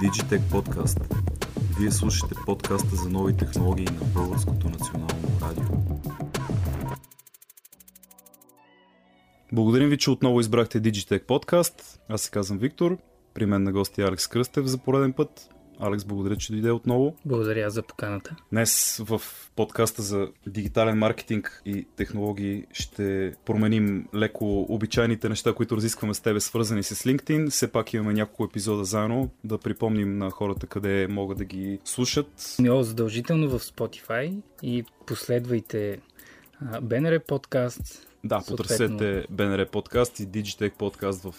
Digitech Podcast. Вие слушате подкаста за нови технологии на Българското национално радио. Благодарим ви, че отново избрахте Digitech Podcast. Аз се казвам Виктор. При мен на гости е Алекс Кръстев за пореден път. Алекс, благодаря, че дойде отново. Благодаря за поканата. Днес в подкаста за дигитален маркетинг и технологии ще променим леко обичайните неща, които разискваме с тебе, свързани с LinkedIn. Все пак имаме няколко епизода заедно, да припомним на хората къде могат да ги слушат. Мило задължително в Spotify и последвайте BNR подкаст, да, потърсете BNR подкаст и Digitech подкаст в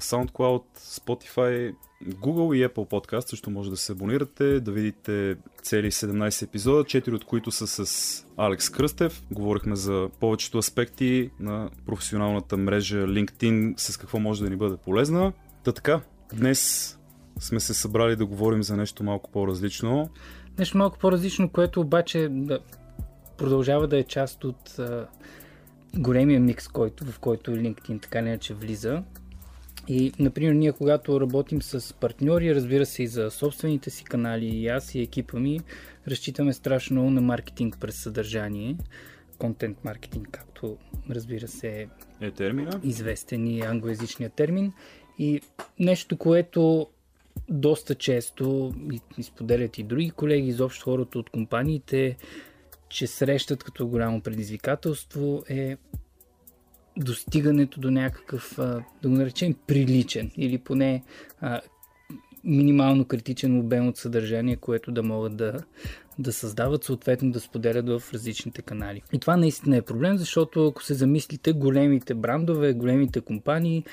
SoundCloud, Spotify, Google и Apple подкаст. Също може да се абонирате, да видите цели 17 епизода, 4 от които са с Алекс Кръстев. Говорихме за повечето аспекти на професионалната мрежа LinkedIn, с какво може да ни бъде полезна. Та така, днес сме се събрали да говорим за нещо малко по-различно. Нещо малко по-различно, което обаче да продължава да е част от големия микс, който, в който LinkedIn така не че влиза. И, например, ние когато работим с партньори, разбира се и за собствените си канали, и аз и екипа ми, разчитаме страшно много на маркетинг през съдържание, контент маркетинг, както разбира се е термина. известен и англоязичният термин. И нещо, което доста често и споделят и други колеги, изобщо хората от компаниите, че срещат като голямо предизвикателство е достигането до някакъв, да го наречем, приличен или поне а, минимално критичен обем от съдържание, което да могат да, да създават, съответно да споделят в различните канали. И това наистина е проблем, защото ако се замислите, големите брандове, големите компании,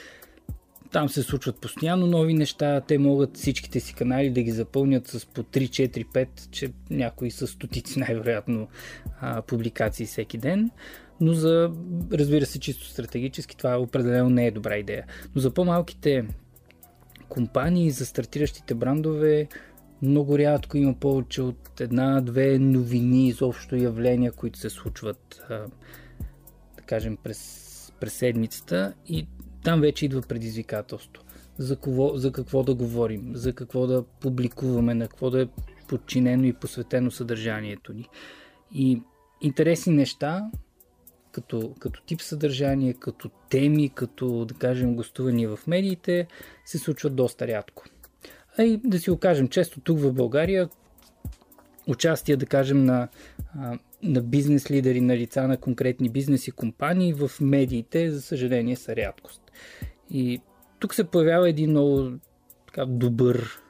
там се случват постоянно нови неща, те могат всичките си канали да ги запълнят с по 3, 4, 5, че някои са стотици най-вероятно публикации всеки ден. Но за, разбира се, чисто стратегически това определено не е добра идея. Но за по-малките компании, за стартиращите брандове, много рядко има повече от една-две новини, изобщо явления, които се случват, а, да кажем, през, през седмицата и там вече идва предизвикателство. За какво, за какво да говорим, за какво да публикуваме, на какво да е подчинено и посветено съдържанието ни. И интересни неща, като, като тип съдържание, като теми, като, да кажем, гостувания в медиите, се случват доста рядко. А и да си го кажем, често тук в България участие, да кажем, на, на бизнес лидери, на лица на конкретни бизнеси компании в медиите, за съжаление, са рядкост. И тук се появява един много така, добър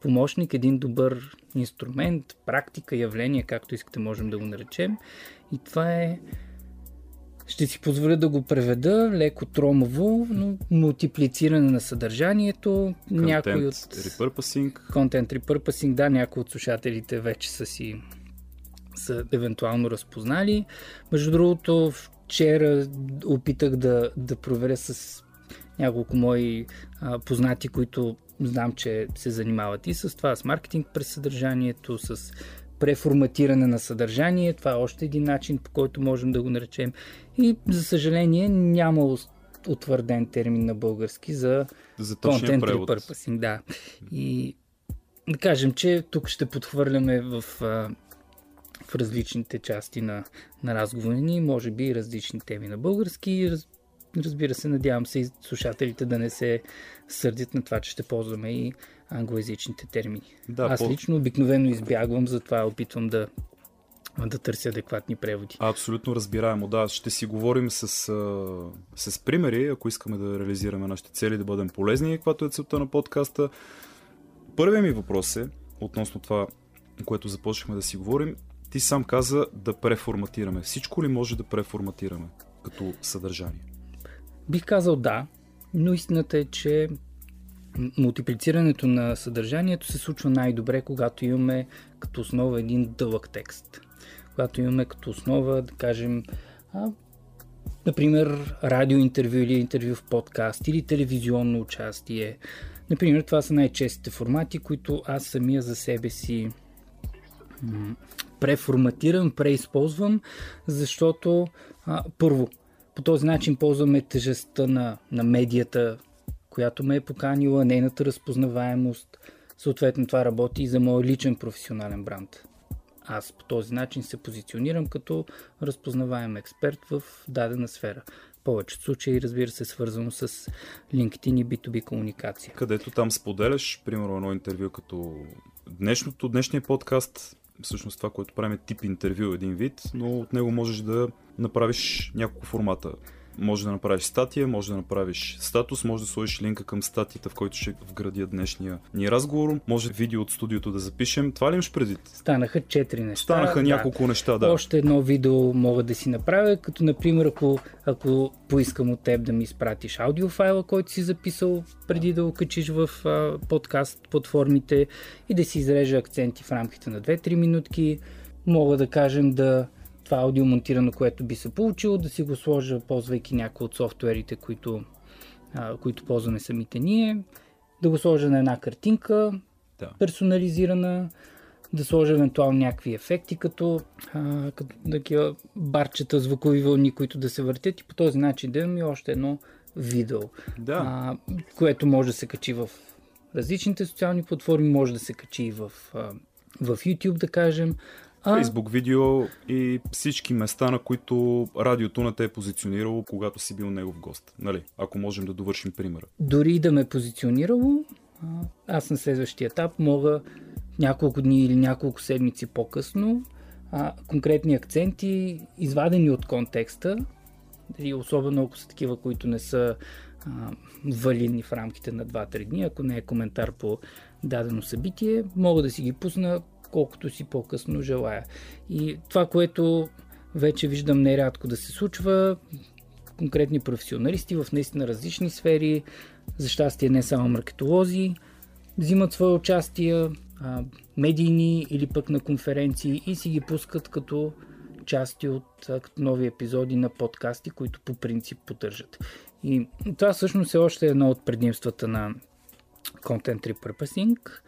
помощник, един добър инструмент, практика, явление, както искате можем да го наречем. И това е ще си позволя да го преведа леко тромово, но мултиплициране на съдържанието. Content някой от... repurposing. Content repurposing, да, някои от слушателите вече са си са евентуално разпознали. Между другото, вчера опитах да, да проверя с няколко мои а, познати, които знам, че се занимават и с това, с маркетинг през съдържанието, с преформатиране на съдържание. Това е още един начин, по който можем да го наречем. И, за съжаление, няма утвърден термин на български за, за content repurposing. Да. И да кажем, че тук ще подхвърляме в, в различните части на, на разговори ни, може би различни теми на български, раз, разбира се, надявам се и слушателите да не се сърдят на това, че ще ползваме и англоязичните термини. Да, Аз по... лично обикновено избягвам, затова опитвам да да търся адекватни преводи. Абсолютно разбираемо, да. Ще си говорим с, с примери, ако искаме да реализираме нашите цели, да бъдем полезни, каквато е целта на подкаста. Първият ми въпрос е, относно това, което започнахме да си говорим, ти сам каза да преформатираме. Всичко ли може да преформатираме като съдържание? Бих казал да, но истината е, че мултиплицирането на съдържанието се случва най-добре, когато имаме като основа един дълъг текст. Когато имаме като основа, да кажем, а, например, радиоинтервю или интервю в подкаст или телевизионно участие. Например, това са най-честите формати, които аз самия за себе си преформатирам, преизползвам, защото а, първо, по този начин ползваме тежестта на, на медията, която ме е поканила, нейната разпознаваемост. Съответно това работи и за моят личен професионален бранд. Аз по този начин се позиционирам като разпознаваем експерт в дадена сфера. Повечето случаи, разбира се, свързано с LinkedIn и B2B комуникация. Където там споделяш, примерно, едно интервю като днешното, днешния подкаст, всъщност това, което правим е тип интервю един вид, но от него можеш да направиш няколко формата. Може да направиш статия, може да направиш статус, може да сложиш линка към статията, в който ще вградя днешния ни разговор, може видео от студиото да запишем. Това ли имаш предвид? Станаха четири неща. Станаха няколко да. неща, да. Още едно видео мога да си направя, като например ако, ако поискам от теб да ми изпратиш аудиофайла, който си записал преди да го качиш в а, подкаст платформите и да си изрежа акценти в рамките на 2-3 минутки. Мога да кажем да това аудио монтирано, което би се получило, да си го сложа, ползвайки някои от софтуерите, които, а, които ползваме самите ние, да го сложа на една картинка, да. персонализирана, да сложа евентуално някакви ефекти, като, а, като такива барчета, звукови вълни, които да се въртят и по този начин да имаме още едно видео, да. а, което може да се качи в различните социални платформи, може да се качи и в, а, в YouTube, да кажем, Фейсбук видео и всички места, на които радиото не те е позиционирало, когато си бил негов гост. Нали? Ако можем да довършим примера. Дори да ме е позиционирало, аз на следващия етап мога няколко дни или няколко седмици по-късно а, конкретни акценти, извадени от контекста, и особено ако са такива, които не са а, валидни в рамките на 2-3 дни, ако не е коментар по дадено събитие, мога да си ги пусна колкото си по-късно желая. И това, което вече виждам нерядко да се случва, конкретни професионалисти в наистина различни сфери, за щастие не само маркетолози, взимат свое участие, медийни или пък на конференции и си ги пускат като части от като нови епизоди на подкасти, които по принцип поддържат. И това всъщност е още едно от предимствата на Content Repurposing –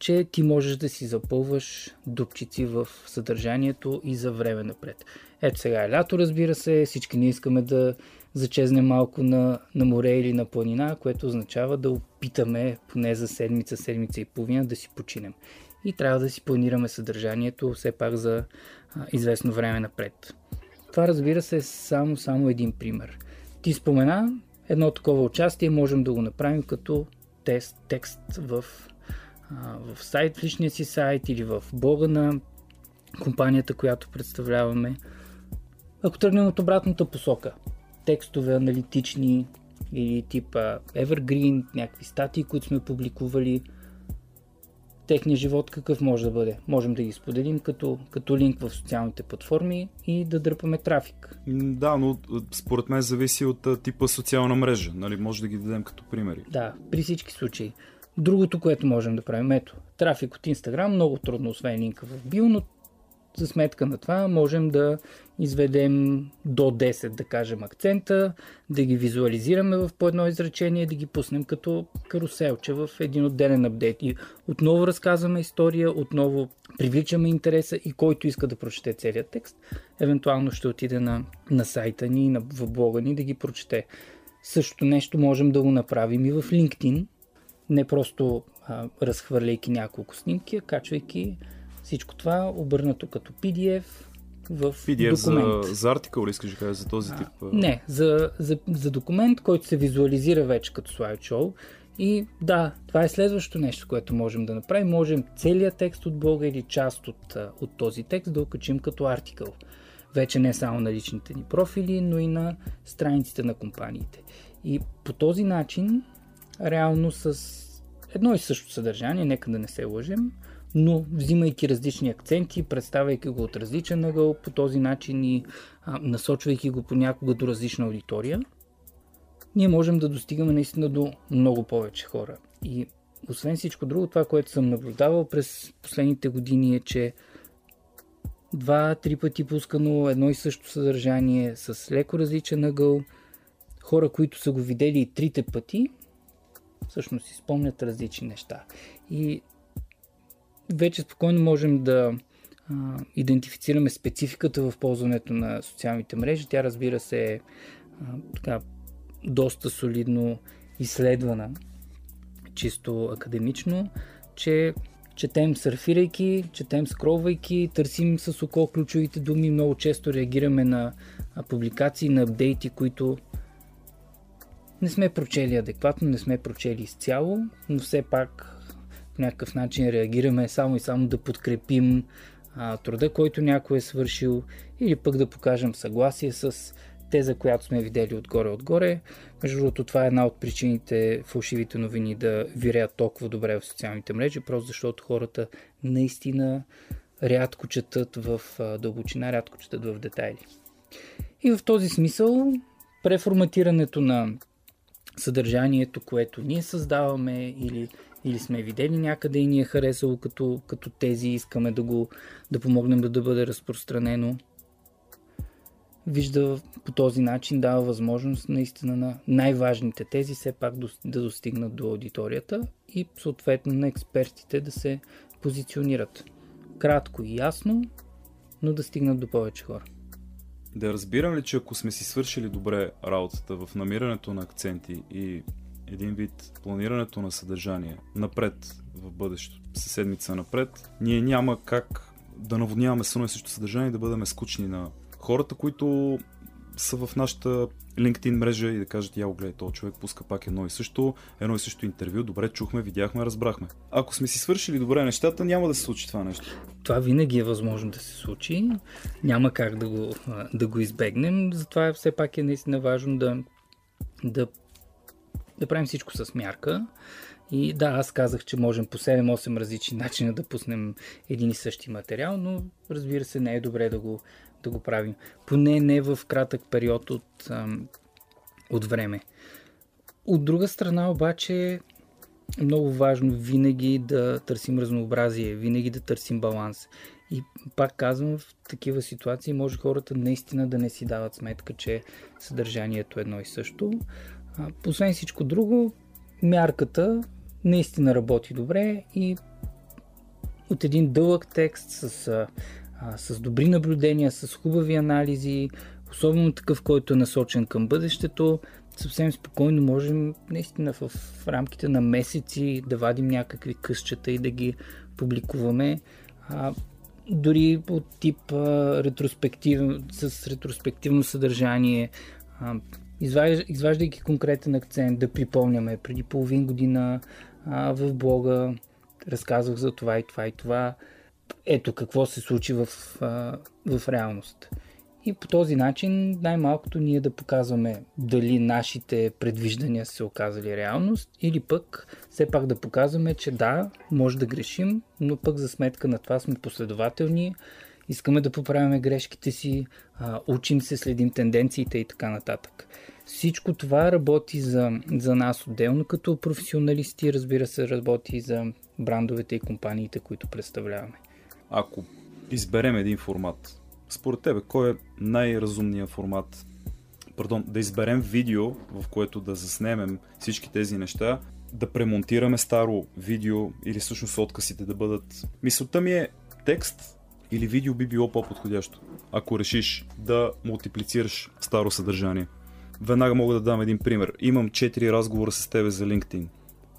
че ти можеш да си запълваш дупчици в съдържанието и за време напред. Ето сега е лято, разбира се, всички ние искаме да зачезнем малко на, на море или на планина, което означава да опитаме поне за седмица, седмица и половина да си починем. И трябва да си планираме съдържанието все пак за а, известно време напред. Това разбира се е само, само един пример. Ти спомена, едно такова участие можем да го направим като тест, текст в в сайт, в личния си сайт или в блога на компанията, която представляваме. Ако тръгнем от обратната посока, текстове аналитични или типа Evergreen, някакви статии, които сме публикували, техния живот какъв може да бъде. Можем да ги споделим като, като линк в социалните платформи и да дърпаме трафик. Да, но според мен зависи от типа социална мрежа. Нали? Може да ги дадем като примери. Да, при всички случаи. Другото, което можем да правим, ето, трафик от Instagram, много трудно, освен линка в био, но за сметка на това можем да изведем до 10, да кажем, акцента, да ги визуализираме в по едно изречение, да ги пуснем като каруселче в един отделен апдейт. И отново разказваме история, отново привличаме интереса и който иска да прочете целият текст, евентуално ще отиде на, на сайта ни, на, в блога ни да ги прочете. Същото нещо можем да го направим и в LinkedIn, не просто а, разхвърляйки няколко снимки, а качвайки всичко това обърнато като PDF в PDF документ. За, за артикъл ли искаш да кажа, за този тип? А, не, за, за, за документ, който се визуализира вече като слайдшоу. И да, това е следващото нещо, което можем да направим. Можем целият текст от блога или част от, от този текст да окачим като артикъл. Вече не само на личните ни профили, но и на страниците на компаниите. И по този начин реално с едно и също съдържание, нека да не се лъжем, но взимайки различни акценти, представяйки го от различен ъгъл, по този начин и а, насочвайки го понякога до различна аудитория, ние можем да достигаме наистина до много повече хора. И освен всичко друго, това, което съм наблюдавал през последните години е, че два-три пъти пускано едно и също съдържание с леко различен ъгъл, хора, които са го видели и трите пъти, всъщност си спомнят различни неща. И вече спокойно можем да а, идентифицираме спецификата в ползването на социалните мрежи. Тя разбира се е а, така, доста солидно изследвана, чисто академично. че четем сърфирайки, четем скролвайки, търсим с око ключовите думи, много често реагираме на публикации, на апдейти, които не сме прочели адекватно, не сме прочели изцяло, но все пак по някакъв начин реагираме само и само да подкрепим а, труда, който някой е свършил или пък да покажем съгласие с теза, която сме видели отгоре-отгоре. Между другото, това е една от причините фалшивите новини да виреят толкова добре в социалните мрежи, просто защото хората наистина рядко четат в дълбочина, рядко четат в детайли. И в този смисъл, преформатирането на съдържанието, което ние създаваме или, или сме видели някъде и ни е харесало като, като тези, искаме да го да помогнем да, да бъде разпространено вижда по този начин, дава възможност наистина на най-важните тези все пак да достигнат до аудиторията и съответно на експертите да се позиционират. Кратко и ясно, но да стигнат до повече хора. Да разбирам ли, че ако сме си свършили добре работата в намирането на акценти и един вид планирането на съдържание напред в бъдещето, седмица напред, ние няма как да наводняваме с едно и също съдържание и да бъдем скучни на хората, които са в нашата LinkedIn мрежа и да кажат, я гледай, този човек пуска пак едно и също, едно и също интервю, добре чухме, видяхме, разбрахме. Ако сме си свършили добре нещата, няма да се случи това нещо. Това винаги е възможно да се случи, няма как да го, да го избегнем, затова все пак е наистина важно да, да, да правим всичко с мярка. И да, аз казах, че можем по 7-8 различни начина да пуснем един и същи материал, но разбира се не е добре да го да го правим. Поне не в кратък период от, от време. От друга страна обаче е много важно винаги да търсим разнообразие, винаги да търсим баланс. И пак казвам, в такива ситуации може хората наистина да не си дават сметка, че съдържанието е едно и също. А, освен всичко друго, мярката наистина работи добре и от един дълъг текст с а, с добри наблюдения, с хубави анализи, особено такъв, който е насочен към бъдещето, съвсем спокойно можем наистина в, рамките на месеци да вадим някакви късчета и да ги публикуваме. А, дори от тип а, ретроспектив, с ретроспективно съдържание, а, изваждайки конкретен акцент, да припомняме преди половин година а, в блога разказвах за това и това и това ето какво се случи в, в реалност. И по този начин най-малкото ние да показваме дали нашите предвиждания са оказали реалност или пък все пак да показваме, че да, може да грешим, но пък за сметка на това сме последователни, искаме да поправяме грешките си, учим се, следим тенденциите и така нататък. Всичко това работи за, за нас отделно като професионалисти, разбира се, работи и за брандовете и компаниите, които представляваме ако изберем един формат, според тебе, кой е най-разумният формат? Пардон, да изберем видео, в което да заснемем всички тези неща, да премонтираме старо видео или всъщност откъсите да бъдат... Мисълта ми е текст или видео би било по-подходящо, ако решиш да мултиплицираш старо съдържание. Веднага мога да дам един пример. Имам 4 разговора с тебе за LinkedIn.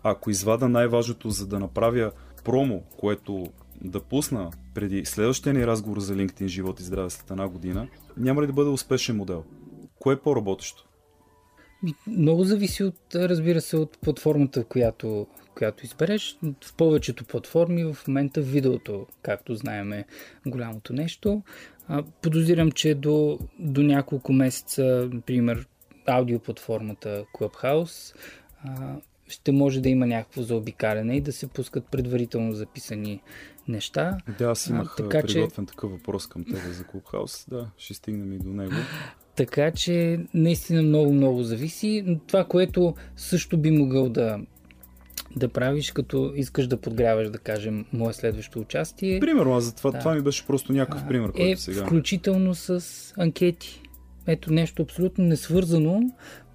Ако извада най-важното за да направя промо, което да пусна преди следващия ни разговор за LinkedIn живот и здраве след една година, няма ли да бъде успешен модел? Кое е по-работещо? Много зависи от, разбира се, от платформата, която, която избереш. В повечето платформи в момента видеото, както знаем, е голямото нещо. Подозирам, че до, до няколко месеца, например, аудиоплатформата Clubhouse ще може да има някакво заобикаляне и да се пускат предварително записани неща. Да, аз имах а, така, приготвен че... такъв въпрос към тебе за Clubhouse. Да, ще стигнем и до него. Така че наистина много-много зависи. Това, което също би могъл да, да правиш, като искаш да подгряваш, да кажем, мое следващо участие. Примерно, аз за това, да. това ми беше просто някакъв пример, е, който сега. Включително с анкети. Ето нещо абсолютно несвързано,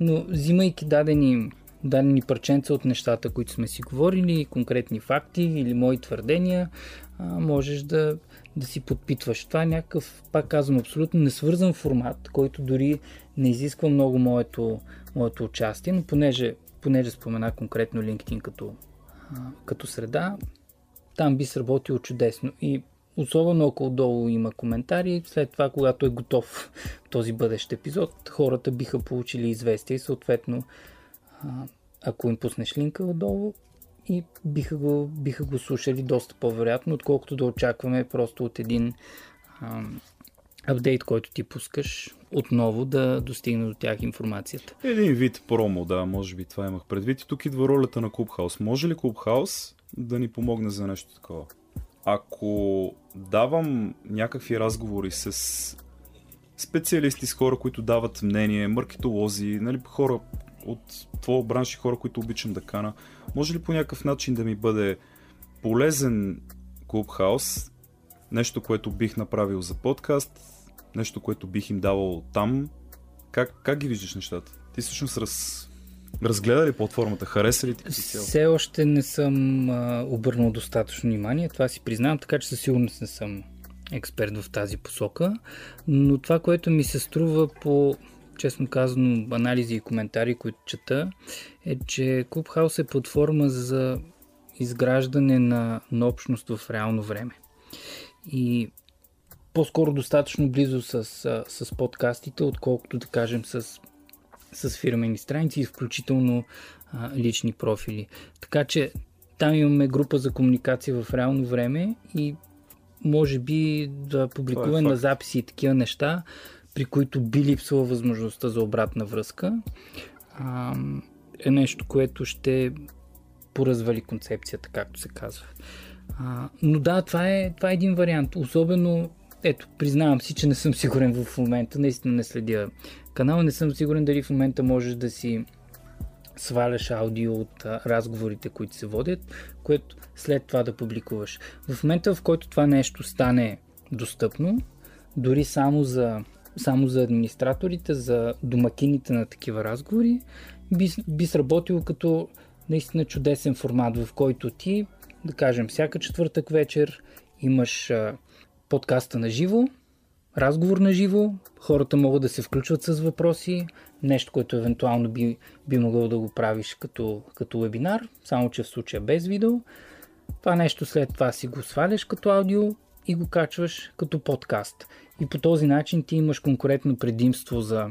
но взимайки дадени дадени парченца от нещата, които сме си говорили, конкретни факти или мои твърдения, а, можеш да, да си подпитваш. Това е някакъв, пак казвам, абсолютно несвързан формат, който дори не изисква много моето, моето участие, но понеже, понеже спомена конкретно LinkedIn като, а, като среда, там би сработило чудесно. И особено ако отдолу има коментари, след това, когато е готов този бъдещ епизод, хората биха получили известие и съответно, ако им пуснеш линка отдолу, и биха го, биха го слушали доста по-вероятно, отколкото да очакваме просто от един апдейт, който ти пускаш, отново да достигне до тях информацията. Един вид промо, да, може би това имах предвид. И тук идва ролята на Клубхаус. Може ли Клубхаус да ни помогне за нещо такова? Ако давам някакви разговори с специалисти, с хора, които дават мнение, маркетолози, нали, хора от твоя бранш и хора, които обичам да кана, може ли по някакъв начин да ми бъде полезен Клубхаус, нещо, което бих направил за подкаст, нещо, което бих им давал там. Как, как ги виждаш нещата? Ти всъщност раз, разгледа ли платформата? Хареса ли ти като цяло? Все още не съм а, обърнал достатъчно внимание, това си признавам, така че със сигурност не съм експерт в тази посока, но това, което ми се струва по честно казано, анализи и коментари, които чета, е, че Clubhouse е платформа за изграждане на, на общност в реално време. И по-скоро достатъчно близо с, с подкастите, отколкото да кажем с, с фирмени страници, включително а, лични профили. Така че там имаме група за комуникация в реално време и може би да публикуваме е на записи и такива неща, при които би липсвала възможността за обратна връзка, а, е нещо, което ще поразвали концепцията, както се казва. А, но да, това е, това е един вариант. Особено, ето, признавам си, че не съм сигурен в момента, наистина не следя канала, не съм сигурен дали в момента можеш да си сваляш аудио от а, разговорите, които се водят, което след това да публикуваш. В момента, в който това нещо стане достъпно, дори само за, само за администраторите, за домакините на такива разговори, би, би сработило като наистина чудесен формат, в който ти да кажем, всяка четвъртък вечер имаш а, подкаста на живо, разговор на живо, хората могат да се включват с въпроси, нещо, което евентуално би, би могъл да го правиш като, като вебинар, само че в случая без видео. Това нещо след това си го сваляш като аудио и го качваш като подкаст. И по този начин ти имаш конкурентно предимство за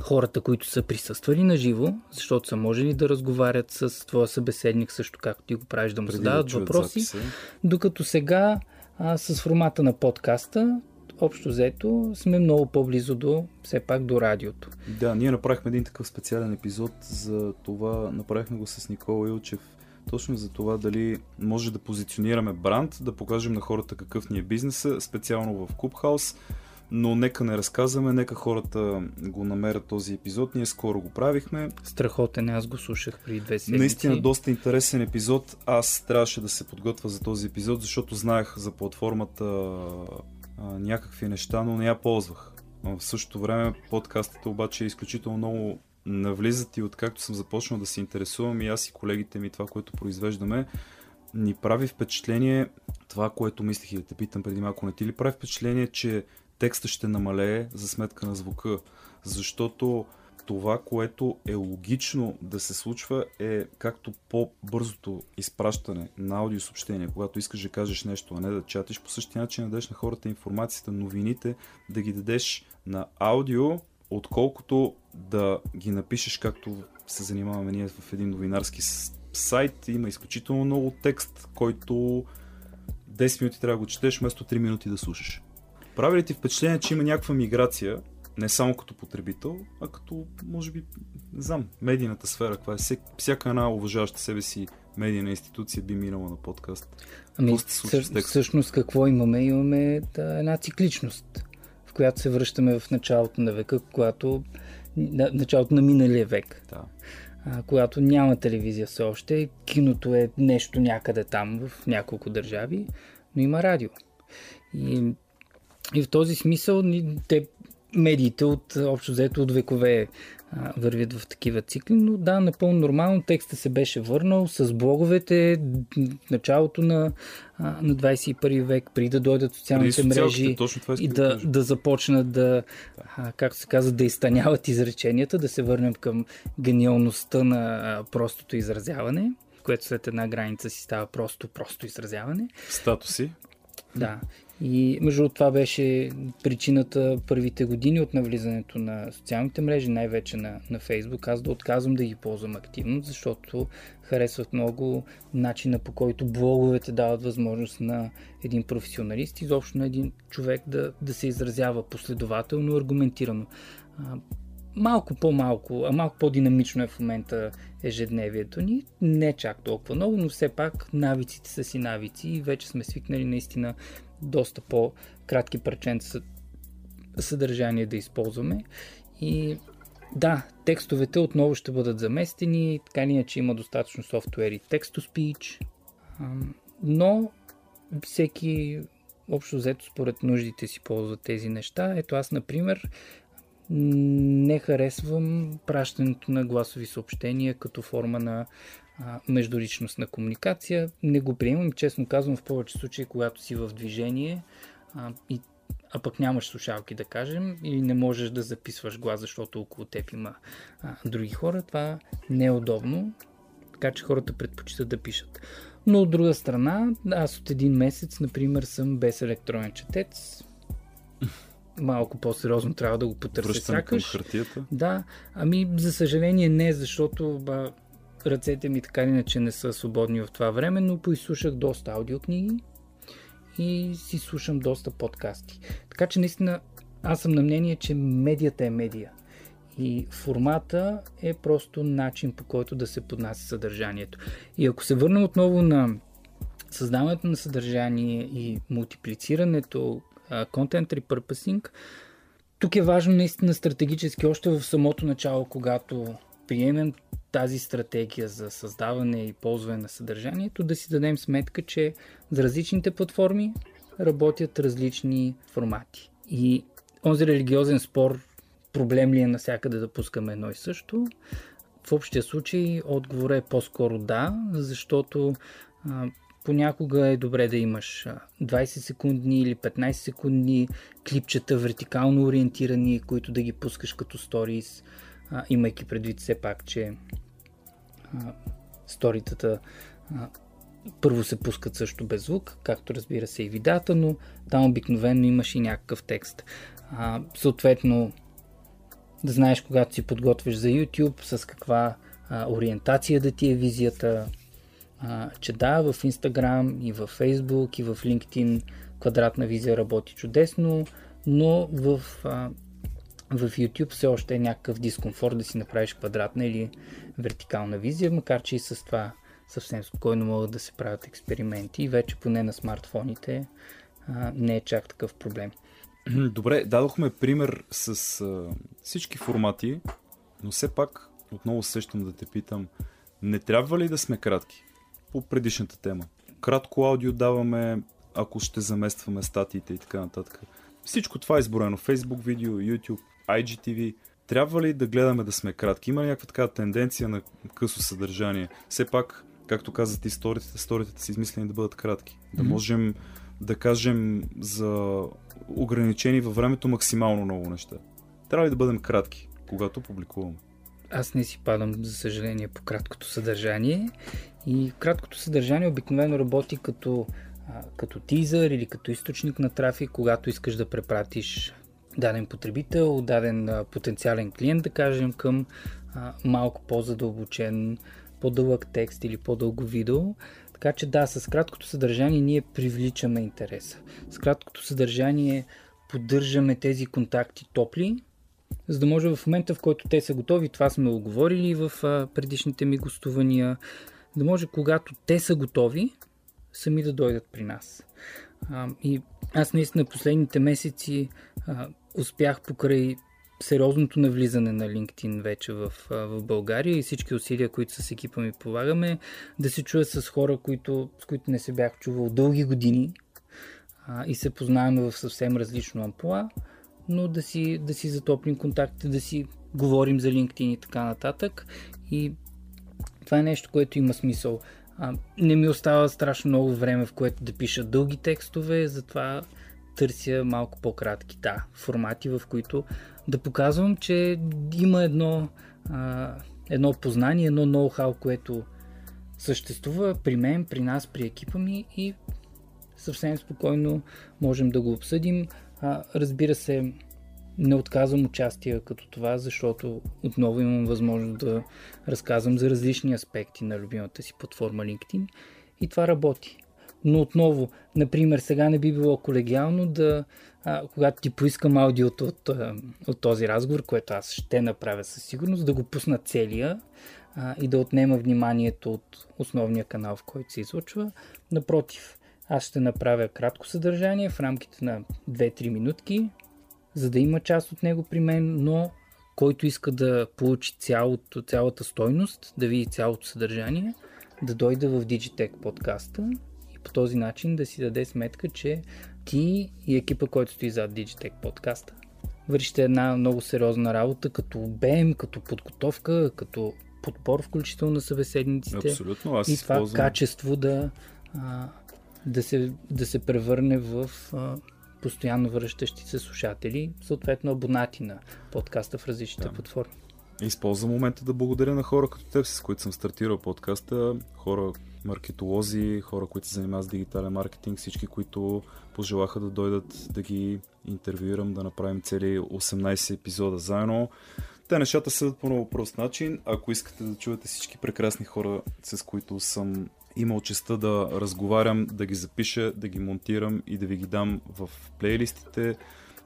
хората, които са присъствали на живо, защото са можели да разговарят с твоя събеседник, също както ти го правиш да му задават да въпроси, записа. докато сега а, с формата на подкаста общо взето сме много по-близо до, все пак до радиото. Да, ние направихме един такъв специален епизод за това, направихме го с Никола Илчев, точно за това дали може да позиционираме бранд, да покажем на хората какъв ни е бизнеса, специално в Clubhouse, но нека не разказваме, нека хората го намерят този епизод. Ние скоро го правихме. Страхотен, аз го слушах преди две седмици. Наистина доста интересен епизод. Аз трябваше да се подготвя за този епизод, защото знаех за платформата а, някакви неща, но не я ползвах. В същото време подкастите обаче е изключително много навлизат и откакто съм започнал да се интересувам и аз и колегите ми това, което произвеждаме, ни прави впечатление, това, което мислих и да те питам преди малко, не ти ли прави впечатление, че текста ще намалее за сметка на звука. Защото това, което е логично да се случва е както по-бързото изпращане на аудиосъобщение, когато искаш да кажеш нещо, а не да чатиш, по същия начин да дадеш на хората информацията, новините, да ги дадеш на аудио, отколкото да ги напишеш както се занимаваме ние в един новинарски сайт. Има изключително много текст, който 10 минути трябва да го четеш, вместо 3 минути да слушаш. Прави ли ти впечатление, че има някаква миграция, не само като потребител, а като, може би, не знам, медийната сфера, каква е. Всяка една уважаваща себе си медийна институция би минала на подкаст. Ами, съ, всъщност какво имаме? Имаме да, една цикличност, която се връщаме в началото на века, когато на, началото на миналия век. Да. А, когато няма телевизия все още, киното е нещо някъде там в няколко държави, но има радио. И и в този смисъл те медиите от общо взето от векове вървят в такива цикли, но да, напълно нормално текста се беше върнал с блоговете началото на, на 21 век, преди да дойдат социалните мрежи и да, да, да започнат да, а, както се казва, да изтъняват изреченията, да се върнем към гениалността на простото изразяване което след една граница си става просто, просто изразяване. Статуси. Да. И между това беше причината първите години от навлизането на социалните мрежи, най-вече на, на Фейсбук, аз да отказвам да ги ползвам активно, защото харесват много начина по който блоговете дават възможност на един професионалист, изобщо на един човек да, да се изразява последователно, аргументирано. малко по-малко, а малко по-динамично е в момента ежедневието ни. Не чак толкова много, но все пак навиците са си навици и вече сме свикнали наистина доста по-кратки парченца съдържание да използваме. И да, текстовете отново ще бъдат заместени, така или иначе има достатъчно софтуери text-to-speech, но всеки общо взето според нуждите си ползва тези неща. Ето аз, например, не харесвам пращането на гласови съобщения като форма на а, междуличностна комуникация. Не го приемам, честно казвам, в повече случаи, когато си в движение а, и а пък нямаш слушалки, да кажем, или не можеш да записваш глас, защото около теб има а, други хора, това не е удобно, така че хората предпочитат да пишат. Но от друга страна, аз от един месец, например, съм без електронен четец. Малко по-сериозно трябва да го потърся Връщане сякаш. към хартията? Да, ами за съжаление не, защото ба, ръцете ми така иначе не са свободни в това време, но поизслушах доста аудиокниги и си слушам доста подкасти. Така че наистина аз съм на мнение, че медията е медия. И формата е просто начин по който да се поднася съдържанието. И ако се върнем отново на създаването на съдържание и мултиплицирането, content repurposing, тук е важно наистина стратегически още в самото начало, когато приемем тази стратегия за създаване и ползване на съдържанието, да си дадем сметка, че за различните платформи работят различни формати. И онзи религиозен спор, проблем ли е навсякъде да пускаме едно и също, в общия случай отговор е по-скоро да, защото а, понякога е добре да имаш 20 секундни или 15 секундни клипчета вертикално ориентирани, които да ги пускаш като сторис, а, имайки предвид все пак, че а, сторитата а, първо се пускат също без звук, както разбира се и видеята, но там обикновено имаш и някакъв текст. А, съответно, да знаеш когато си подготвиш за YouTube, с каква а, ориентация да ти е визията, а, че да, в Instagram и в Facebook и в LinkedIn квадратна визия работи чудесно, но в а, в YouTube все още е някакъв дискомфорт да си направиш квадратна или вертикална визия, макар че и с това съвсем спокойно могат да се правят експерименти и вече поне на смартфоните а, не е чак такъв проблем. Добре, дадохме пример с а, всички формати, но все пак отново сещам да те питам, не трябва ли да сме кратки по предишната тема? Кратко аудио даваме, ако ще заместваме статиите и така нататък. Всичко това е изборено. Facebook видео, YouTube, IGTV. Трябва ли да гледаме да сме кратки? Има ли някаква така тенденция на късо съдържание? Все пак, както каза ти, сторите, сторите са измислени да бъдат кратки. Да можем да кажем за ограничени във времето максимално много неща. Трябва ли да бъдем кратки, когато публикуваме? Аз не си падам, за съжаление, по краткото съдържание. И краткото съдържание обикновено работи като, а, като тизър или като източник на трафик, когато искаш да препратиш даден потребител, даден потенциален клиент, да кажем, към малко по-задълбочен, по-дълъг текст или по-дълго видео. Така че да, с краткото съдържание ние привличаме интереса. С краткото съдържание поддържаме тези контакти топли, за да може в момента, в който те са готови, това сме оговорили в предишните ми гостувания, да може когато те са готови, сами да дойдат при нас. И аз наистина последните месеци успях покрай сериозното навлизане на LinkedIn вече в, в България и всички усилия, които с екипа ми полагаме, да се чуя с хора, които, с които не се бях чувал дълги години а, и се познаваме в съвсем различно ампула, но да си, да си затоплим контакти, да си говорим за LinkedIn и така нататък. И това е нещо, което има смисъл. А, не ми остава страшно много време, в което да пиша дълги текстове, затова търся малко по-кратки да, формати, в които да показвам, че има едно, а, едно познание, едно ноу-хау, което съществува при мен, при нас, при екипа ми и съвсем спокойно можем да го обсъдим. А, разбира се, не отказвам участие като това, защото отново имам възможност да разказвам за различни аспекти на любимата си платформа LinkedIn и това работи. Но отново, например, сега не би било колегиално да, а, когато ти поискам аудиото от, от този разговор, което аз ще направя със сигурност, да го пусна целия а, и да отнема вниманието от основния канал, в който се излъчва. Напротив, аз ще направя кратко съдържание в рамките на 2-3 минутки, за да има част от него при мен, но който иска да получи цялото, цялата стойност, да види цялото съдържание, да дойде в Digitech подкаста по този начин да си даде сметка, че ти и екипа, който стои зад Digitech подкаста, вършите една много сериозна работа, като обем, като подготовка, като подбор, включително на събеседниците. Абсолютно, аз и това използвам... качество да, а, да, се, да се превърне в а, постоянно връщащи се слушатели, съответно абонати на подкаста в различните да. платформи. Използвам момента да благодаря на хора като теб, с които съм стартирал подкаста, хора маркетолози, хора, които се занимават с дигитален маркетинг, всички, които пожелаха да дойдат да ги интервюирам, да направим цели 18 епизода заедно. Те нещата са по много прост начин. Ако искате да чуете всички прекрасни хора, с които съм имал честа да разговарям, да ги запиша, да ги монтирам и да ви ги дам в плейлистите.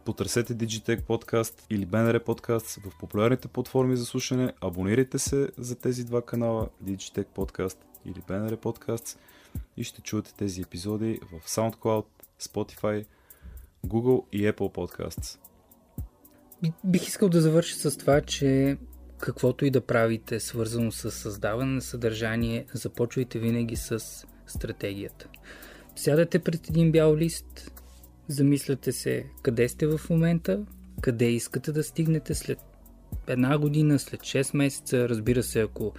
Потърсете Digitech подкаст или BNR подкаст в популярните платформи за слушане. Абонирайте се за тези два канала Digitech подкаст или BNR подкаст и ще чуете тези епизоди в SoundCloud, Spotify, Google и Apple Podcasts. Бих искал да завърша с това, че каквото и да правите, свързано с създаване на съдържание, започвайте винаги с стратегията. Сядате пред един бял лист, замисляте се къде сте в момента, къде искате да стигнете след една година, след 6 месеца, разбира се, ако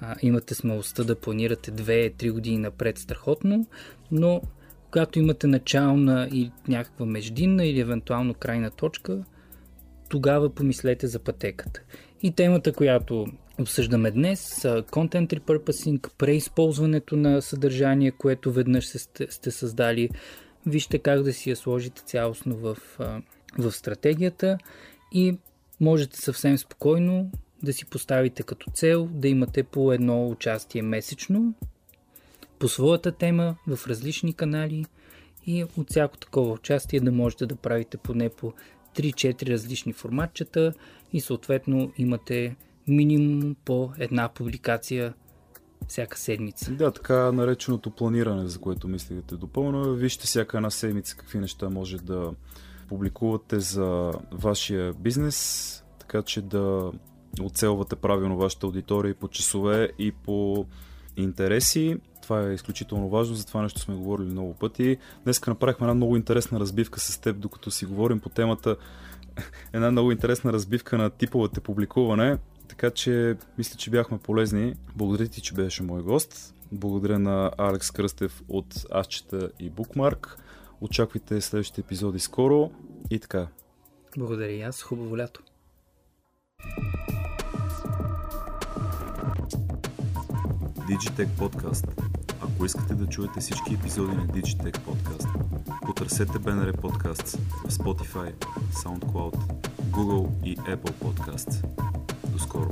а, имате смелостта да планирате 2-3 години напред, страхотно, но когато имате начална и някаква междинна или евентуално крайна точка, тогава помислете за пътеката. И темата, която обсъждаме днес, Content Repurposing, преизползването на съдържание, което веднъж сте, сте създали. Вижте как да си я сложите цялостно в, в стратегията и можете съвсем спокойно да си поставите като цел да имате по едно участие месечно по своята тема в различни канали и от всяко такова участие да можете да правите поне по 3-4 различни форматчета и съответно имате минимум по една публикация всяка седмица. Да, така нареченото планиране, за което мислите допълно. Вижте всяка една седмица какви неща може да публикувате за вашия бизнес, така че да оцелвате правилно вашата аудитория и по часове и по интереси. Това е изключително важно, за това нещо сме говорили много пъти. Днес направихме една много интересна разбивка с теб, докато си говорим по темата. Една много интересна разбивка на типовете публикуване. Така че мисля, че бяхме полезни. Благодаря ти, че беше мой гост. Благодаря на Алекс Кръстев от Асчета и Букмарк. Очаквайте следващите епизоди скоро и така. Благодаря и аз. Хубаво лято. Digitech Podcast. Ако искате да чуете всички епизоди на Digitech Podcast, потърсете BNR Podcasts в Spotify, SoundCloud, Google и Apple Podcasts. скоро.